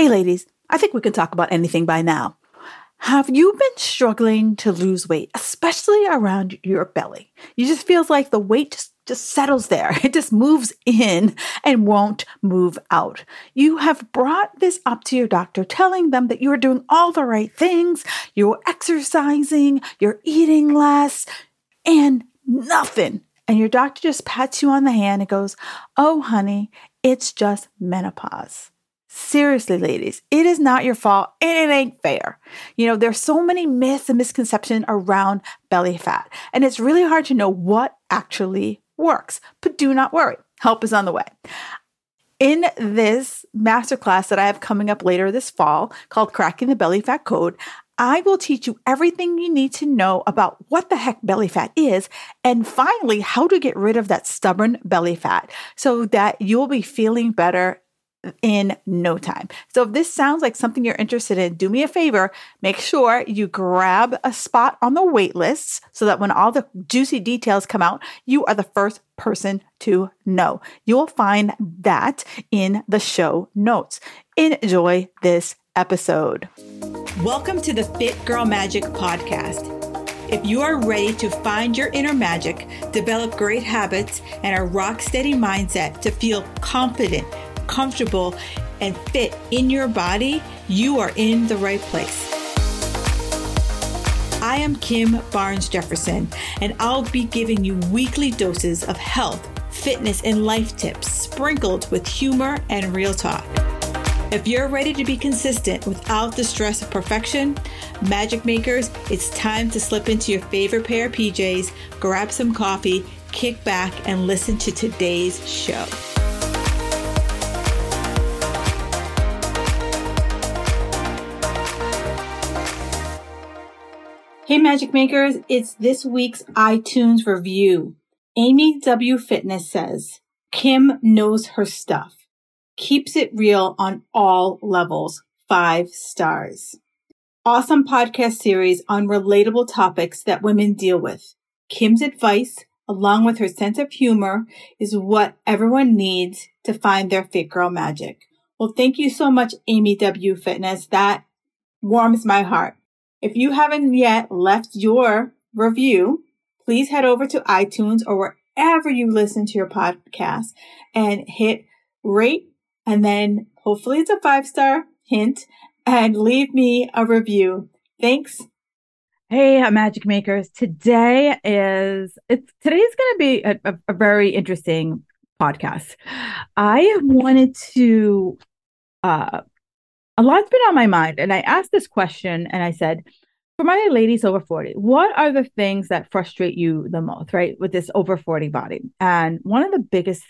Hey, ladies, I think we can talk about anything by now. Have you been struggling to lose weight, especially around your belly? You just feels like the weight just, just settles there. It just moves in and won't move out. You have brought this up to your doctor, telling them that you are doing all the right things, you're exercising, you're eating less, and nothing. And your doctor just pats you on the hand and goes, Oh, honey, it's just menopause. Seriously, ladies, it is not your fault and it ain't fair. You know, there's so many myths and misconceptions around belly fat, and it's really hard to know what actually works. But do not worry, help is on the way. In this masterclass that I have coming up later this fall called Cracking the Belly Fat Code, I will teach you everything you need to know about what the heck belly fat is, and finally, how to get rid of that stubborn belly fat so that you'll be feeling better in no time. So if this sounds like something you're interested in, do me a favor, make sure you grab a spot on the wait list so that when all the juicy details come out, you are the first person to know. You will find that in the show notes. Enjoy this episode. Welcome to the Fit Girl Magic podcast. If you are ready to find your inner magic, develop great habits, and a rock steady mindset to feel confident, comfortable, and fit in your body, you are in the right place. I am Kim Barnes Jefferson, and I'll be giving you weekly doses of health, fitness, and life tips sprinkled with humor and real talk. If you're ready to be consistent without the stress of perfection, magic makers, it's time to slip into your favorite pair of PJs, grab some coffee, kick back, and listen to today's show. Hey, Magic Makers, it's this week's iTunes review. Amy W. Fitness says, Kim knows her stuff, keeps it real on all levels, five stars. Awesome podcast series on relatable topics that women deal with. Kim's advice, along with her sense of humor, is what everyone needs to find their fit girl magic. Well, thank you so much, Amy W. Fitness. That warms my heart. If you haven't yet left your review, please head over to iTunes or wherever you listen to your podcast and hit rate and then hopefully it's a five star hint and leave me a review. Thanks. Hey, Magic Makers. Today is it's today's going to be a, a, a, very interesting podcast. I wanted to uh, a lot's been on my mind. And I asked this question and I said, for my ladies over 40, what are the things that frustrate you the most, right? With this over 40 body. And one of the biggest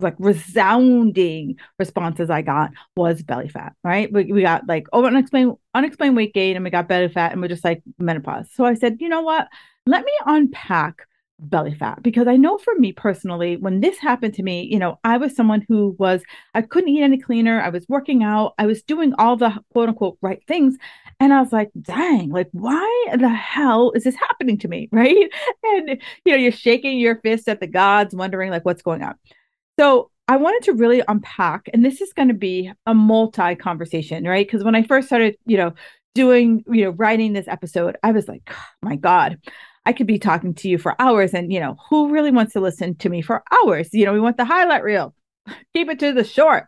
like resounding responses I got was belly fat, right? We, we got like over unexplained unexplained weight gain and we got belly fat and we're just like menopause. So I said, you know what? Let me unpack belly fat because I know for me personally, when this happened to me, you know, I was someone who was, I couldn't eat any cleaner. I was working out. I was doing all the quote unquote right things. And I was like, dang, like, why the hell is this happening to me? Right. And, you know, you're shaking your fist at the gods, wondering like what's going on. So I wanted to really unpack, and this is going to be a multi conversation, right? Because when I first started, you know, doing, you know, writing this episode, I was like, oh, my God, I could be talking to you for hours. And, you know, who really wants to listen to me for hours? You know, we want the highlight reel, keep it to the short.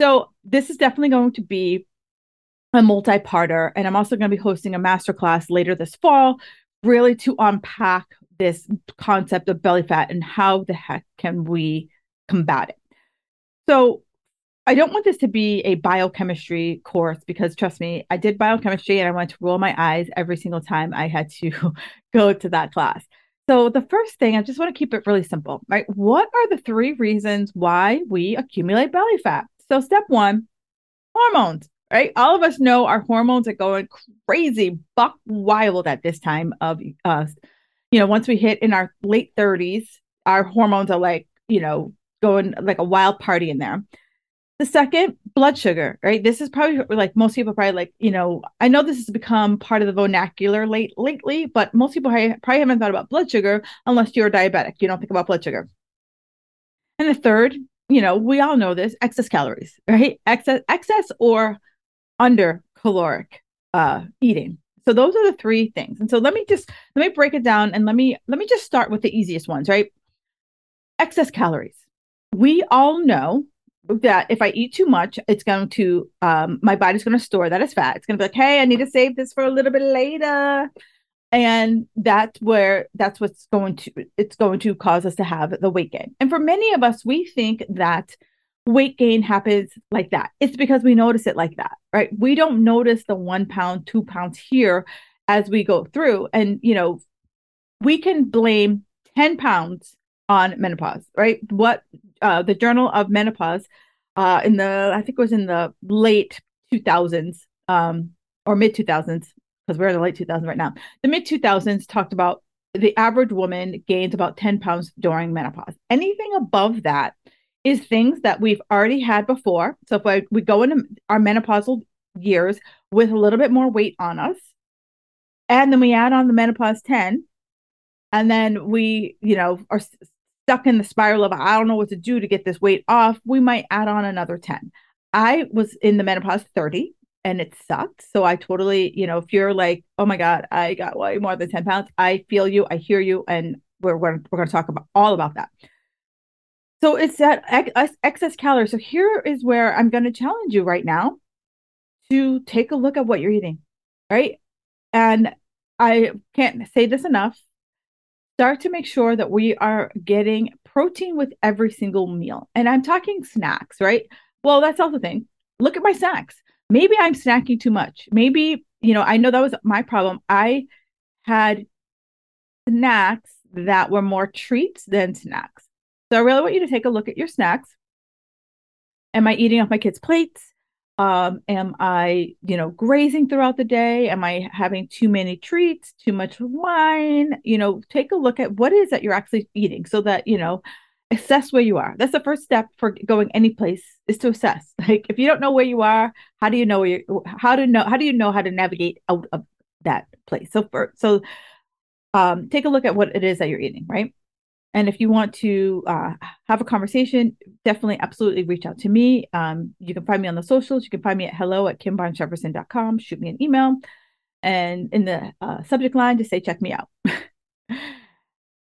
So, this is definitely going to be a multi parter. And I'm also going to be hosting a masterclass later this fall, really to unpack this concept of belly fat and how the heck can we combat it. So, I don't want this to be a biochemistry course because trust me, I did biochemistry and I wanted to roll my eyes every single time I had to go to that class. So, the first thing, I just want to keep it really simple, right? What are the three reasons why we accumulate belly fat? So, step one, hormones, right? All of us know our hormones are going crazy, buck wild at this time of us. Uh, you know, once we hit in our late 30s, our hormones are like, you know, going like a wild party in there. The second, blood sugar, right? This is probably like most people probably like, you know, I know this has become part of the vernacular late lately, but most people probably haven't thought about blood sugar unless you're diabetic. You don't think about blood sugar. And the third you know, we all know this excess calories, right? Excess, excess or under caloric uh, eating. So those are the three things. And so let me just let me break it down and let me let me just start with the easiest ones, right? Excess calories. We all know that if I eat too much, it's going to um my body's going to store that as fat. It's going to be like, "Hey, I need to save this for a little bit later." and that's where that's what's going to it's going to cause us to have the weight gain and for many of us we think that weight gain happens like that it's because we notice it like that right we don't notice the one pound two pounds here as we go through and you know we can blame 10 pounds on menopause right what uh, the journal of menopause uh, in the i think it was in the late 2000s um, or mid 2000s because we're in the late 2000s right now. The mid 2000s talked about the average woman gains about 10 pounds during menopause. Anything above that is things that we've already had before. So if I, we go into our menopausal years with a little bit more weight on us, and then we add on the menopause 10, and then we, you know, are stuck in the spiral of I don't know what to do to get this weight off, we might add on another 10. I was in the menopause 30 and it sucked. So I totally, you know, if you're like, oh my God, I got way more than 10 pounds, I feel you, I hear you, and we're we're, we're going to talk about all about that. So it's that ex- excess calories. So here is where I'm going to challenge you right now to take a look at what you're eating, right? And I can't say this enough. Start to make sure that we are getting protein with every single meal. And I'm talking snacks, right? Well, that's also the thing. Look at my snacks maybe I'm snacking too much. Maybe, you know, I know that was my problem. I had snacks that were more treats than snacks. So I really want you to take a look at your snacks. Am I eating off my kids' plates? Um, am I, you know, grazing throughout the day? Am I having too many treats, too much wine? You know, take a look at what is that you're actually eating so that, you know, assess where you are. That's the first step for going any place is to assess. Like if you don't know where you are, how do you know where you how to know how do you know how to navigate out of that place? So for so um take a look at what it is that you're eating, right? And if you want to uh, have a conversation, definitely, absolutely reach out to me. Um, you can find me on the socials. You can find me at hello at kimbarnesjefferson.com. Shoot me an email. And in the uh, subject line, just say, check me out.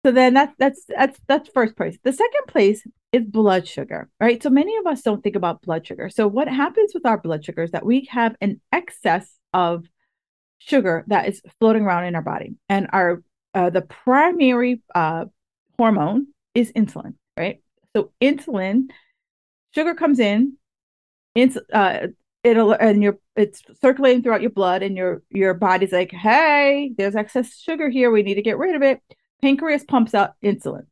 So then that's that's that's that's first place. The second place is blood sugar, right? So many of us don't think about blood sugar. So what happens with our blood sugar is that we have an excess of sugar that is floating around in our body, and our uh, the primary uh, hormone is insulin, right? So insulin, sugar comes in, ins- uh, it'll and your it's circulating throughout your blood, and your your body's like, hey, there's excess sugar here, we need to get rid of it. Pancreas pumps out insulin.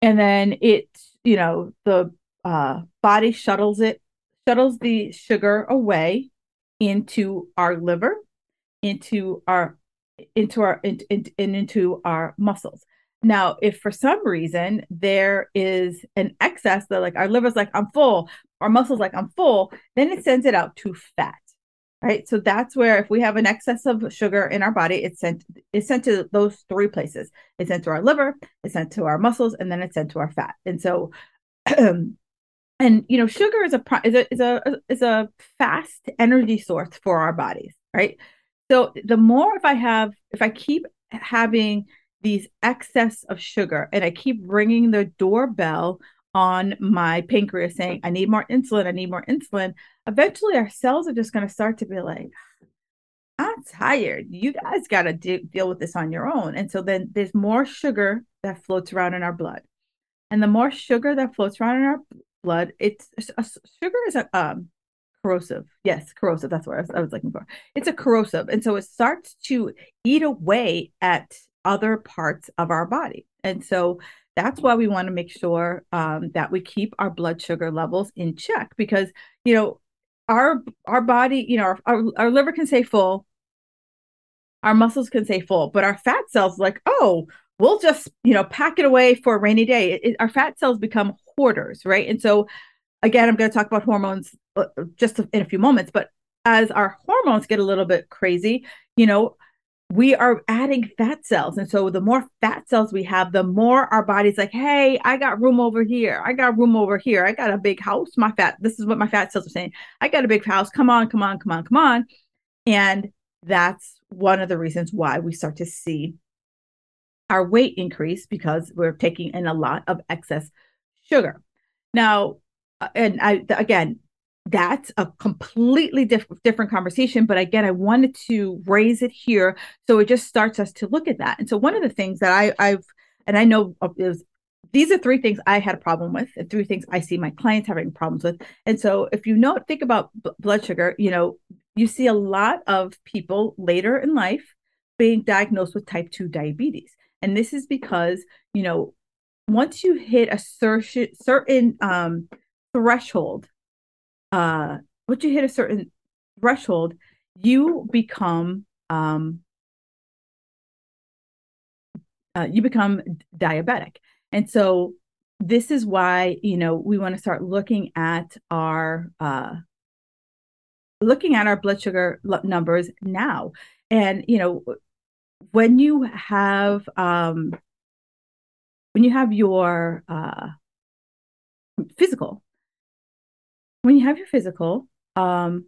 And then it you know the uh, body shuttles it shuttles the sugar away into our liver into our into our in, in, in, into our muscles now if for some reason there is an excess that like our liver's like i'm full our muscles like i'm full then it sends it out to fat right? So that's where if we have an excess of sugar in our body, it's sent it's sent to those three places. It's sent to our liver, it's sent to our muscles, and then it's sent to our fat. And so, and you know, sugar is a is a is a is a fast energy source for our bodies, right? So the more if I have if I keep having these excess of sugar and I keep ringing the doorbell on my pancreas saying, I need more insulin, I need more insulin, eventually our cells are just going to start to be like, I'm tired. You guys got to de- deal with this on your own. And so then there's more sugar that floats around in our blood. And the more sugar that floats around in our blood, it's a, sugar is a um, corrosive. Yes, corrosive. That's what I was, I was looking for. It's a corrosive. And so it starts to eat away at other parts of our body. And so that's why we want to make sure um, that we keep our blood sugar levels in check because you know our our body you know our, our, our liver can say full our muscles can say full but our fat cells like oh we'll just you know pack it away for a rainy day it, it, our fat cells become hoarders right and so again i'm going to talk about hormones uh, just in a few moments but as our hormones get a little bit crazy you know we are adding fat cells. And so the more fat cells we have, the more our body's like, hey, I got room over here. I got room over here. I got a big house. My fat, this is what my fat cells are saying. I got a big house. Come on, come on, come on, come on. And that's one of the reasons why we start to see our weight increase because we're taking in a lot of excess sugar. Now, uh, and I again, that's a completely diff- different conversation. But again, I wanted to raise it here so it just starts us to look at that. And so one of the things that I, I've and I know is these are three things I had a problem with, and three things I see my clients having problems with. And so if you know, think about b- blood sugar, you know, you see a lot of people later in life being diagnosed with type 2 diabetes. And this is because, you know, once you hit a certain certain um, threshold uh once you hit a certain threshold you become um uh, you become diabetic. And so this is why you know we want to start looking at our uh looking at our blood sugar numbers now. And you know when you have um when you have your uh physical when you have your physical, um,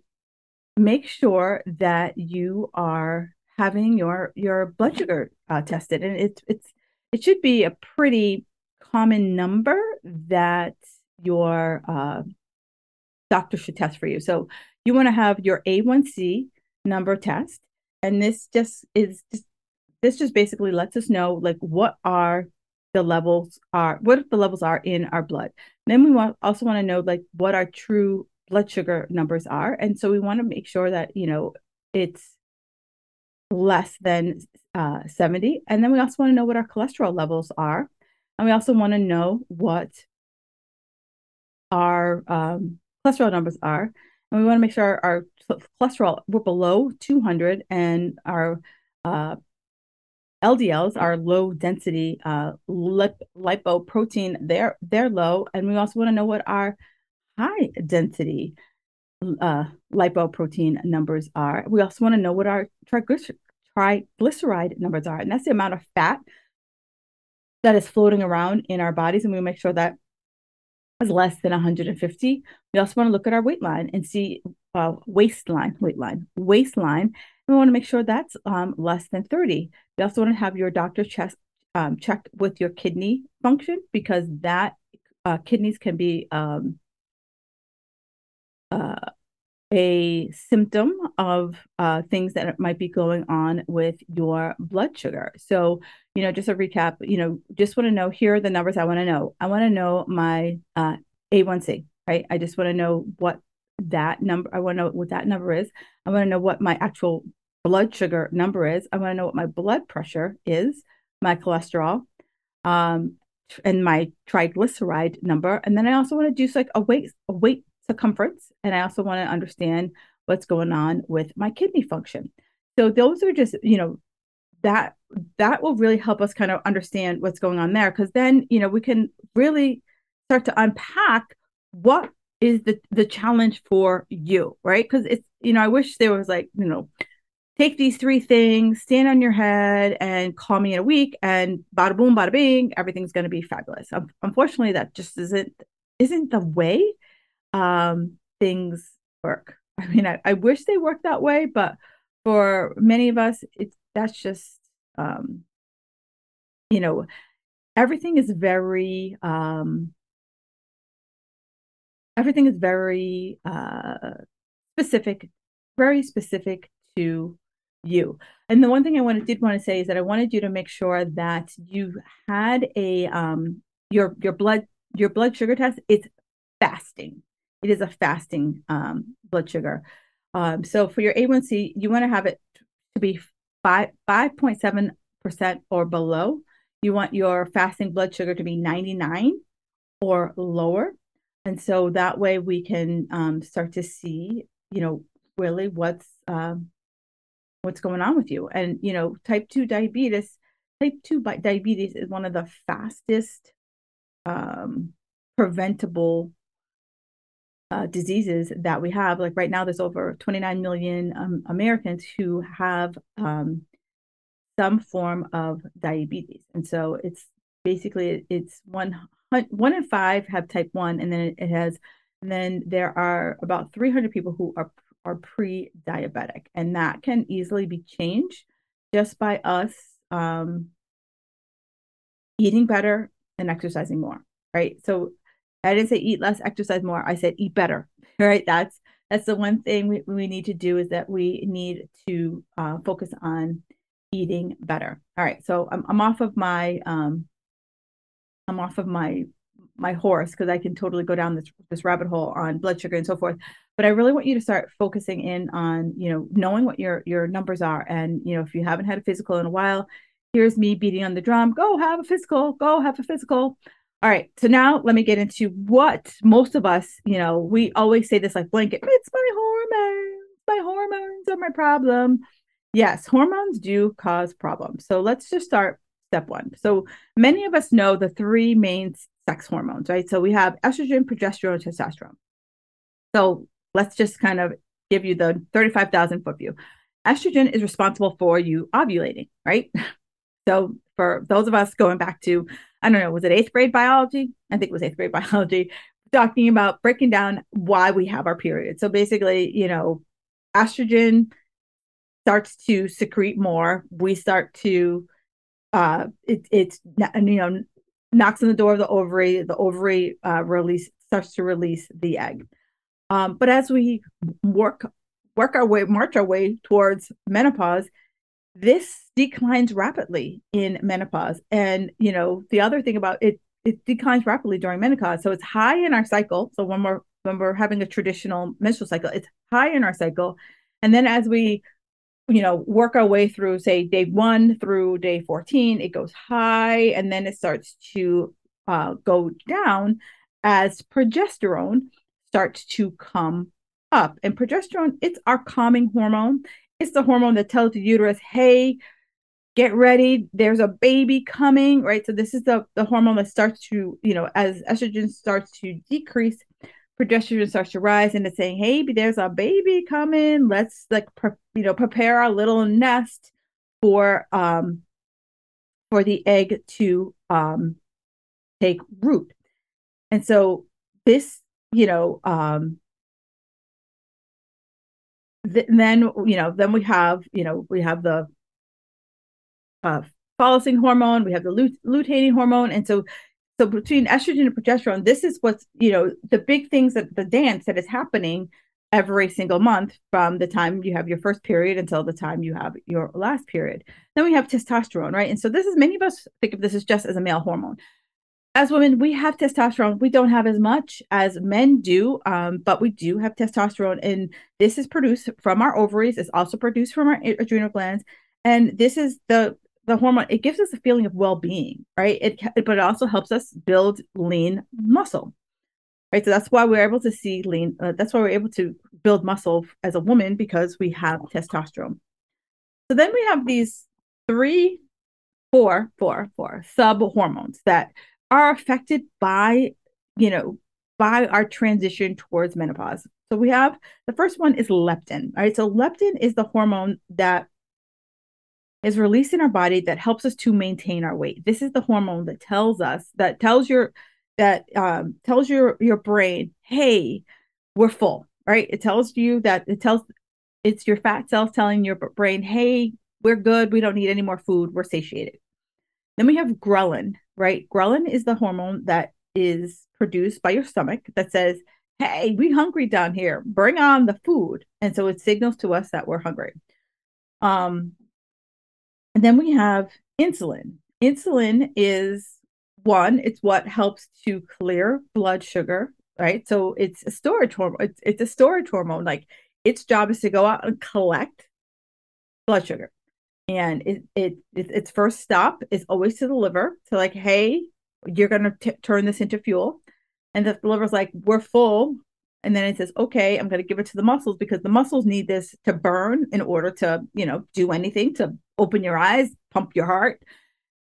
make sure that you are having your your blood sugar uh, tested, and it's it's it should be a pretty common number that your uh, doctor should test for you. So you want to have your A1C number test, and this just is just this just basically lets us know like what are the levels are what the levels are in our blood? Then we want also want to know like what our true blood sugar numbers are. And so we want to make sure that you know it's less than uh, 70 and then we also want to know what our cholesterol levels are. And we also want to know what our um, cholesterol numbers are. And we want to make sure our, our cholesterol we're below 200 and our uh, LDLs are low density uh, lip, lipoprotein. They're they're low, and we also want to know what our high density uh, lipoprotein numbers are. We also want to know what our triglycer- triglyceride numbers are, and that's the amount of fat that is floating around in our bodies, and we make sure that is less than 150. We also want to look at our weight line and see uh, waistline, weight line, waistline. We want to make sure that's um, less than 30. You also want to have your doctor chest um, with your kidney function because that uh, kidneys can be um, uh, a symptom of uh, things that might be going on with your blood sugar. So, you know, just a recap, you know, just want to know here are the numbers I want to know. I want to know my uh, A1C, right? I just want to know what that number, I want to know what that number is. I want to know what my actual blood sugar number is. I want to know what my blood pressure is, my cholesterol, um, and my triglyceride number. And then I also want to do like a weight, a weight circumference. And I also want to understand what's going on with my kidney function. So those are just, you know, that that will really help us kind of understand what's going on there because then, you know, we can really start to unpack what is the the challenge for you, right? Because it's, you know, I wish there was like, you know, take these three things, stand on your head, and call me in a week, and bada boom, bada bing, everything's going to be fabulous. Um, unfortunately, that just isn't isn't the way um, things work. I mean, I, I wish they worked that way, but for many of us, it's that's just um, you know, everything is very um, everything is very uh, specific, very specific to you. And the one thing I wanted did want to say is that I wanted you to make sure that you had a um your your blood your blood sugar test it's fasting. It is a fasting um, blood sugar. Um, so for your A1C, you want to have it to be five five point seven percent or below. You want your fasting blood sugar to be 99 or lower. And so that way we can um, start to see, you know, really what's um, what's going on with you. And you know, type two diabetes, type two diabetes is one of the fastest um, preventable uh, diseases that we have. Like right now, there's over 29 million um, Americans who have um, some form of diabetes. And so it's basically it's one one in five have type one, and then it has, and then there are about 300 people who are are pre-diabetic, and that can easily be changed just by us um, eating better and exercising more, right? So I didn't say eat less, exercise more. I said eat better, right? That's that's the one thing we, we need to do is that we need to uh, focus on eating better. All right, so I'm I'm off of my um I'm off of my my horse because I can totally go down this this rabbit hole on blood sugar and so forth. But I really want you to start focusing in on you know knowing what your your numbers are, and you know if you haven't had a physical in a while, here's me beating on the drum. Go have a physical. Go have a physical. All right. So now let me get into what most of us, you know, we always say this like blanket. It's my hormones. My hormones are my problem. Yes, hormones do cause problems. So let's just start step one. So many of us know the three main sex hormones, right? So we have estrogen, progesterone, testosterone. So let's just kind of give you the 35,000 foot view. Estrogen is responsible for you ovulating, right? So for those of us going back to, I don't know, was it eighth grade biology? I think it was eighth grade biology, talking about breaking down why we have our period. So basically, you know, estrogen starts to secrete more. We start to uh, it, it's you know knocks on the door of the ovary. The ovary uh, release starts to release the egg. Um, but as we work work our way, march our way towards menopause, this declines rapidly in menopause. And you know the other thing about it, it declines rapidly during menopause. So it's high in our cycle. So when we're when we're having a traditional menstrual cycle, it's high in our cycle. And then as we you know, work our way through, say, day one through day 14, it goes high and then it starts to uh, go down as progesterone starts to come up. And progesterone, it's our calming hormone. It's the hormone that tells the uterus, hey, get ready, there's a baby coming, right? So this is the, the hormone that starts to, you know, as estrogen starts to decrease, progesterone starts to rise and it's saying, "Hey, there's a baby coming. Let's like pre- you know prepare our little nest for um for the egg to um take root." And so this, you know, um th- then you know, then we have, you know, we have the uh follicing hormone, we have the lutein hormone, and so so between estrogen and progesterone, this is what's, you know, the big things that the dance that is happening every single month from the time you have your first period until the time you have your last period. Then we have testosterone, right? And so this is many of us think of this as just as a male hormone. As women, we have testosterone. We don't have as much as men do, um, but we do have testosterone, and this is produced from our ovaries. It's also produced from our adrenal glands, and this is the the hormone it gives us a feeling of well-being right? It but it also helps us build lean muscle right? So that's why we're able to see lean uh, that's why we're able to build muscle as a woman because we have testosterone. So then we have these three four four four sub hormones that are affected by you know by our transition towards menopause. So we have the first one is leptin right? So leptin is the hormone that is released in our body that helps us to maintain our weight. This is the hormone that tells us that tells your that um, tells your your brain, hey, we're full, right? It tells you that it tells it's your fat cells telling your brain, hey, we're good, we don't need any more food, we're satiated. Then we have ghrelin, right? Ghrelin is the hormone that is produced by your stomach that says, hey, we hungry down here, bring on the food. And so it signals to us that we're hungry. Um, and then we have insulin. Insulin is one, it's what helps to clear blood sugar, right? So it's a storage hormone. It's, it's a storage hormone. Like its job is to go out and collect blood sugar. And it, it, it its first stop is always to the liver. So like, hey, you're to turn this into fuel. And the liver's like, we're full. And then it says, okay, I'm going to give it to the muscles because the muscles need this to burn in order to, you know, do anything to open your eyes, pump your heart.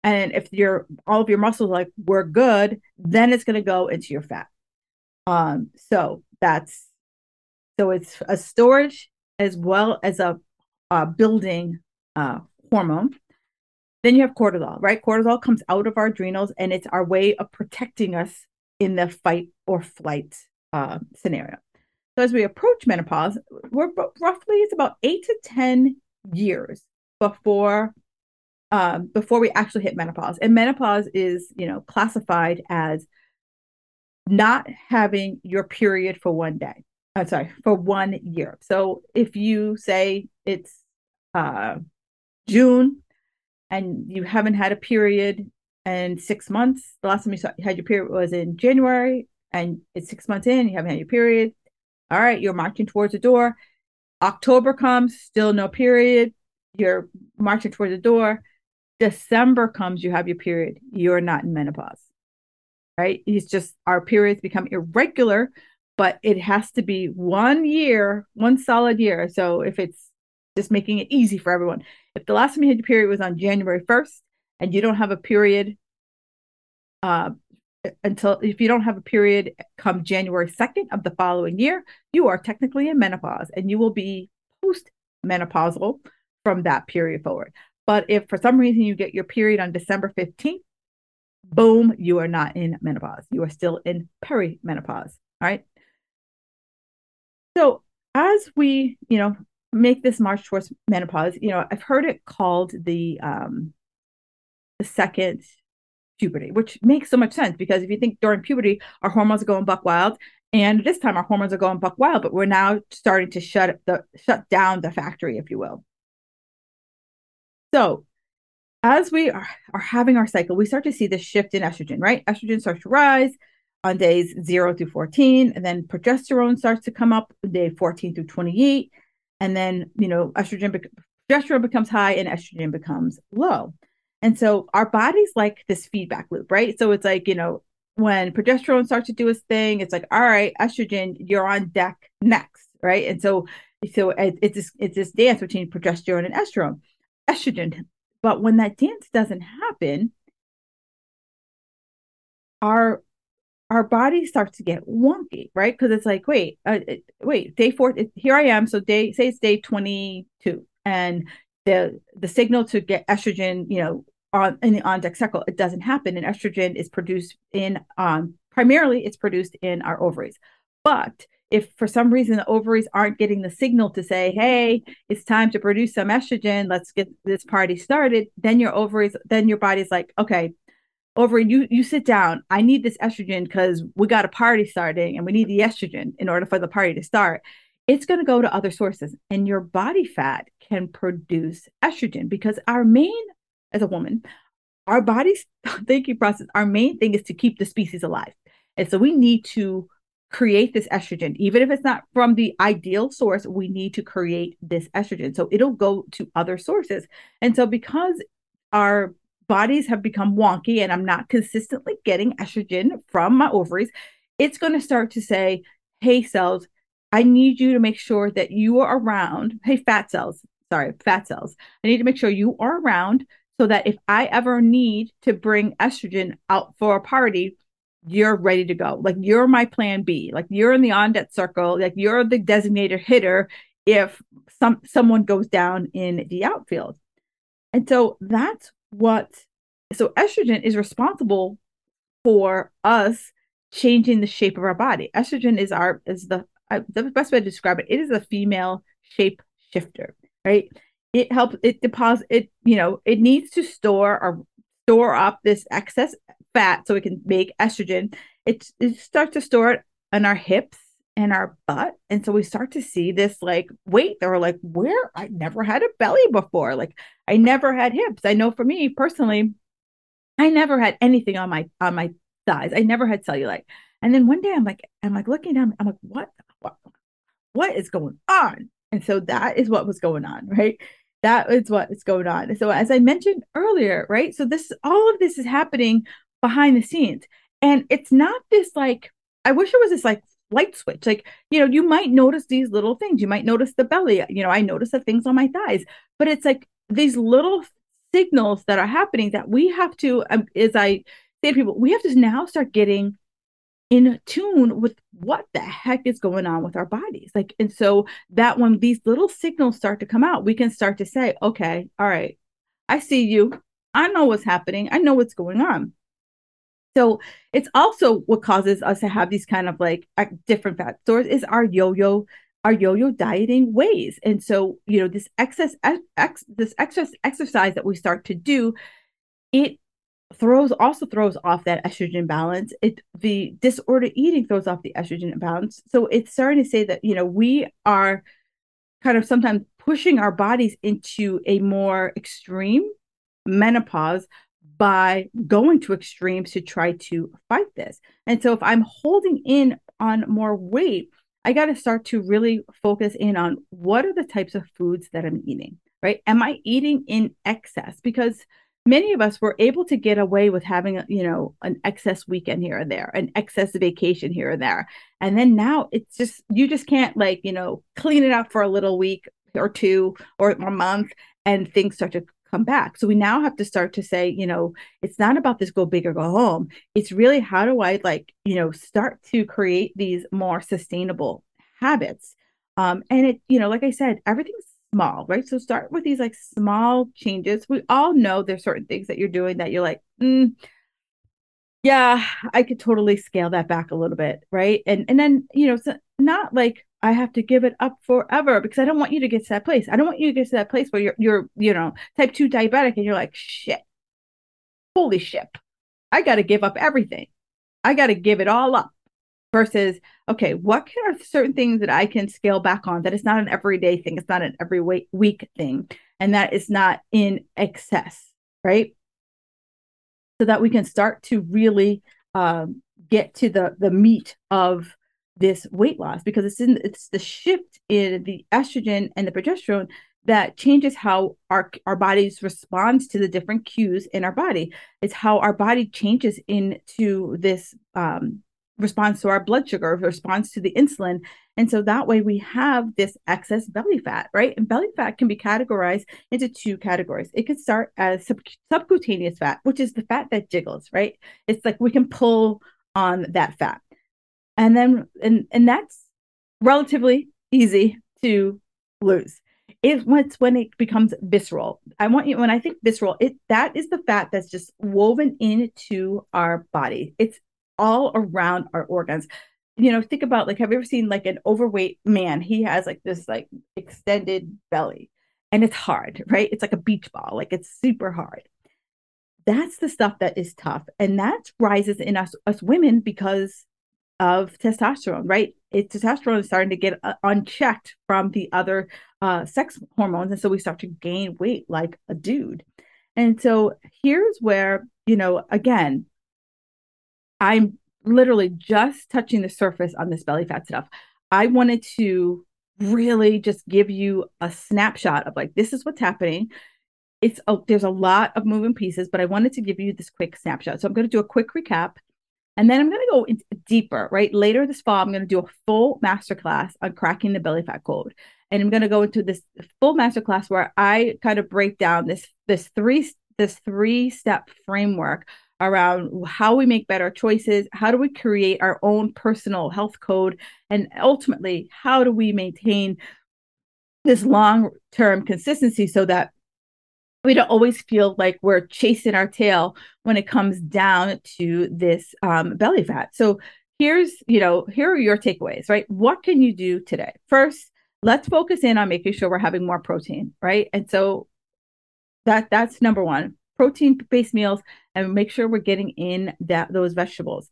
And if your all of your muscles like we're good, then it's going to go into your fat. Um, so that's so it's a storage as well as a, a building uh, hormone. Then you have cortisol, right? Cortisol comes out of our adrenals and it's our way of protecting us in the fight or flight uh, scenario. So as we approach menopause, we're roughly it's about eight to ten years before um, before we actually hit menopause. And menopause is, you know, classified as not having your period for one day. I'm sorry, for one year. So if you say it's uh, June and you haven't had a period in six months, the last time you saw, had your period was in January, and it's six months in, you haven't had your period. All right, you're marching towards the door. October comes, still no period. You're marching towards the door. December comes, you have your period. You're not in menopause, right? It's just our periods become irregular, but it has to be one year, one solid year. So if it's just making it easy for everyone, if the last time you had your period was on January 1st and you don't have a period uh, until if you don't have a period come January 2nd of the following year, you are technically in menopause and you will be post menopausal from that period forward. But if for some reason you get your period on December 15th, boom, you are not in menopause. You are still in perimenopause. All right. So as we, you know, make this march towards menopause, you know, I've heard it called the um the second puberty, which makes so much sense because if you think during puberty, our hormones are going buck wild. And this time our hormones are going buck wild, but we're now starting to shut the shut down the factory, if you will. So as we are, are having our cycle, we start to see this shift in estrogen, right? Estrogen starts to rise on days 0 through 14, and then progesterone starts to come up day 14 through 28. And then, you know, estrogen, progesterone becomes high and estrogen becomes low. And so our body's like this feedback loop, right? So it's like, you know, when progesterone starts to do its thing, it's like, all right, estrogen, you're on deck next, right? And so, so it's this, it's this dance between progesterone and estrogen estrogen. But when that dance doesn't happen, our our body starts to get wonky, right? Because it's like, wait, uh, wait, day four, it, here I am. So day, say it's day twenty two, and the the signal to get estrogen, you know, on in the on deck cycle, it doesn't happen, and estrogen is produced in um primarily it's produced in our ovaries, but if for some reason the ovaries aren't getting the signal to say, hey, it's time to produce some estrogen, let's get this party started, then your ovaries, then your body's like, okay, ovary, you you sit down. I need this estrogen because we got a party starting and we need the estrogen in order for the party to start. It's going to go to other sources, and your body fat can produce estrogen because our main, as a woman, our body's thinking process, our main thing is to keep the species alive. And so we need to create this estrogen. Even if it's not from the ideal source, we need to create this estrogen. So it'll go to other sources. And so because our bodies have become wonky and I'm not consistently getting estrogen from my ovaries, it's going to start to say, hey, cells, I need you to make sure that you are around. Hey, fat cells, sorry, fat cells. I need to make sure you are around so that if I ever need to bring estrogen out for a party, you're ready to go. Like you're my plan B. Like you're in the on deck circle. Like you're the designated hitter if some someone goes down in the outfield. And so that's what so estrogen is responsible for us changing the shape of our body. Estrogen is our is the uh, the best way to describe it. It is a female shape shifter, right? It helps it deposit it, you know, it needs to store or store up this excess fat so it can make estrogen. It, it starts to store it in our hips and our butt. And so we start to see this like, wait, they were like, where I never had a belly before. Like I never had hips. I know for me personally, I never had anything on my on my thighs. I never had cellulite. And then one day I'm like, I'm like looking down, I'm like, what what what is going on? And so that is what was going on, right? That is what is going on. So as I mentioned earlier, right? So this all of this is happening behind the scenes. And it's not this like, I wish it was this like light switch. Like, you know, you might notice these little things. You might notice the belly. You know, I notice the things on my thighs, but it's like these little signals that are happening that we have to, um, as I say to people, we have to now start getting in tune with what the heck is going on with our bodies. Like, and so that when these little signals start to come out, we can start to say, okay, all right, I see you. I know what's happening. I know what's going on. So it's also what causes us to have these kind of like different fat stores is our yo-yo our yo-yo dieting ways. And so, you know, this excess ex, this excess exercise that we start to do, it throws also throws off that estrogen balance. It the disorder eating throws off the estrogen balance. So it's starting to say that, you know, we are kind of sometimes pushing our bodies into a more extreme menopause by going to extremes to try to fight this. And so if I'm holding in on more weight, I got to start to really focus in on what are the types of foods that I'm eating, right? Am I eating in excess? Because many of us were able to get away with having, you know, an excess weekend here and there, an excess vacation here and there. And then now it's just, you just can't like, you know, clean it up for a little week or two or a month and things start to come back. So we now have to start to say, you know, it's not about this go big or go home. It's really how do I like, you know, start to create these more sustainable habits. Um, and it, you know, like I said, everything's small, right? So start with these like small changes. We all know there's certain things that you're doing that you're like, mm, yeah, I could totally scale that back a little bit, right? And and then you know, so not like I have to give it up forever because I don't want you to get to that place. I don't want you to get to that place where you're you're you know type two diabetic and you're like shit, holy shit, I got to give up everything. I got to give it all up. Versus, okay, what are certain things that I can scale back on that is not an everyday thing, it's not an every week thing, and that is not in excess, right? So that we can start to really um, get to the the meat of this weight loss because it's in it's the shift in the estrogen and the progesterone that changes how our our bodies responds to the different cues in our body. It's how our body changes into this um, response to our blood sugar, responds to the insulin, and so that way we have this excess belly fat, right? And belly fat can be categorized into two categories. It could start as sub- subcutaneous fat, which is the fat that jiggles, right? It's like we can pull on that fat and then and and that's relatively easy to lose it it's when it becomes visceral i want you when i think visceral it that is the fat that's just woven into our body it's all around our organs you know think about like have you ever seen like an overweight man he has like this like extended belly and it's hard right it's like a beach ball like it's super hard that's the stuff that is tough and that rises in us us women because of testosterone, right? It, testosterone is starting to get uh, unchecked from the other uh, sex hormones. And so we start to gain weight like a dude. And so here's where, you know, again, I'm literally just touching the surface on this belly fat stuff. I wanted to really just give you a snapshot of like, this is what's happening. It's a, there's a lot of moving pieces, but I wanted to give you this quick snapshot. So I'm going to do a quick recap and then I'm going to go deeper, right? Later this fall, I'm going to do a full masterclass on cracking the belly fat code. And I'm going to go into this full masterclass where I kind of break down this this three this three step framework around how we make better choices, how do we create our own personal health code, and ultimately, how do we maintain this long term consistency so that we don't always feel like we're chasing our tail when it comes down to this um, belly fat. So here's, you know, here are your takeaways, right? What can you do today? First, let's focus in on making sure we're having more protein, right? And so that that's number one, protein based meals, and make sure we're getting in that those vegetables.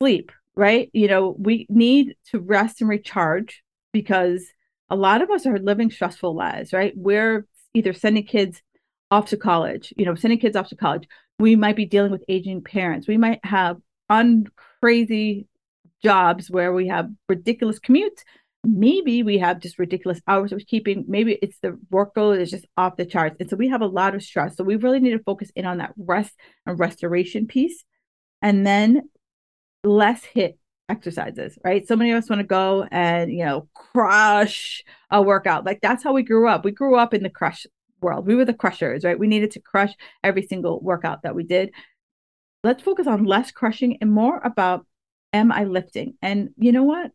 Sleep, right? You know, we need to rest and recharge because a lot of us are living stressful lives, right? We're either sending kids off to college, you know, sending kids off to college. We might be dealing with aging parents. We might have uncrazy jobs where we have ridiculous commutes. Maybe we have just ridiculous hours of keeping. Maybe it's the workload is just off the charts. And so we have a lot of stress. So we really need to focus in on that rest and restoration piece. And then less HIIT exercises, right? So many of us want to go and, you know, crush a workout. Like that's how we grew up. We grew up in the crush world. We were the crushers, right? We needed to crush every single workout that we did. Let's focus on less crushing and more about am I lifting? And you know what?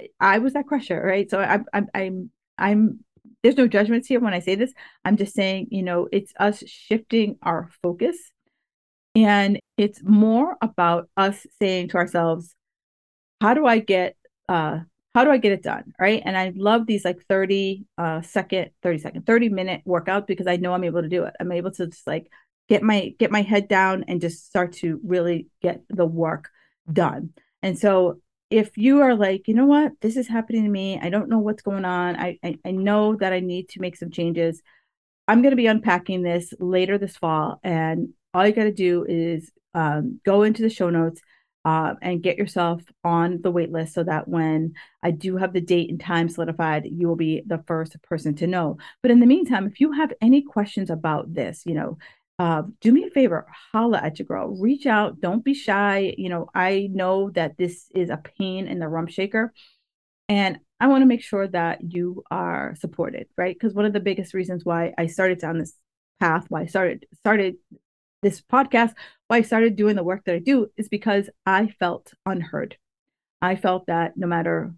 I, I was that crusher, right? So I'm I'm I'm I'm there's no judgments here when I say this. I'm just saying, you know, it's us shifting our focus. And it's more about us saying to ourselves, how do I get uh how do I get it done? Right. And I love these like 30 uh second, 30 second, 30 minute workouts because I know I'm able to do it. I'm able to just like get my get my head down and just start to really get the work done. And so if you are like, you know what, this is happening to me, I don't know what's going on. I I, I know that I need to make some changes. I'm going to be unpacking this later this fall, and all you got to do is um, go into the show notes uh, and get yourself on the wait list so that when I do have the date and time solidified, you will be the first person to know. But in the meantime, if you have any questions about this, you know, uh, do me a favor, holla at your girl, reach out, don't be shy. You know, I know that this is a pain in the rump shaker, and I want to make sure that you are supported, right? Because one of the biggest reasons why I started down this path, why I started started this podcast, why I started doing the work that I do, is because I felt unheard. I felt that no matter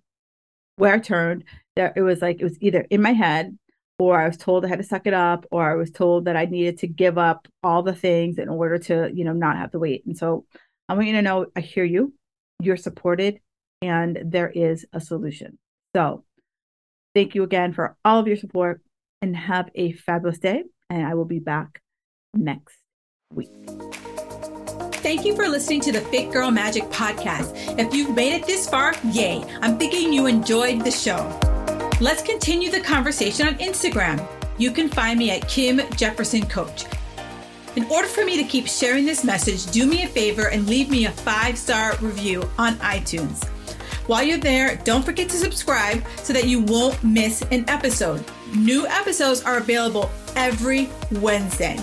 where I turned, that it was like it was either in my head or I was told I had to suck it up, or I was told that I needed to give up all the things in order to, you know, not have to wait. And so I want you to know I hear you, you're supported, and there is a solution. So thank you again for all of your support and have a fabulous day. And I will be back next week. Thank you for listening to the Fit Girl Magic podcast. If you've made it this far, yay. I'm thinking you enjoyed the show. Let's continue the conversation on Instagram. You can find me at Kim Jefferson Coach. In order for me to keep sharing this message, do me a favor and leave me a five star review on iTunes. While you're there, don't forget to subscribe so that you won't miss an episode. New episodes are available every Wednesday.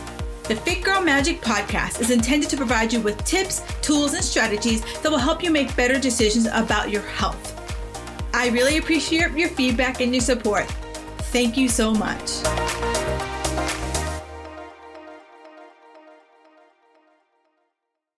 The Fit Girl Magic podcast is intended to provide you with tips, tools, and strategies that will help you make better decisions about your health. I really appreciate your feedback and your support. Thank you so much.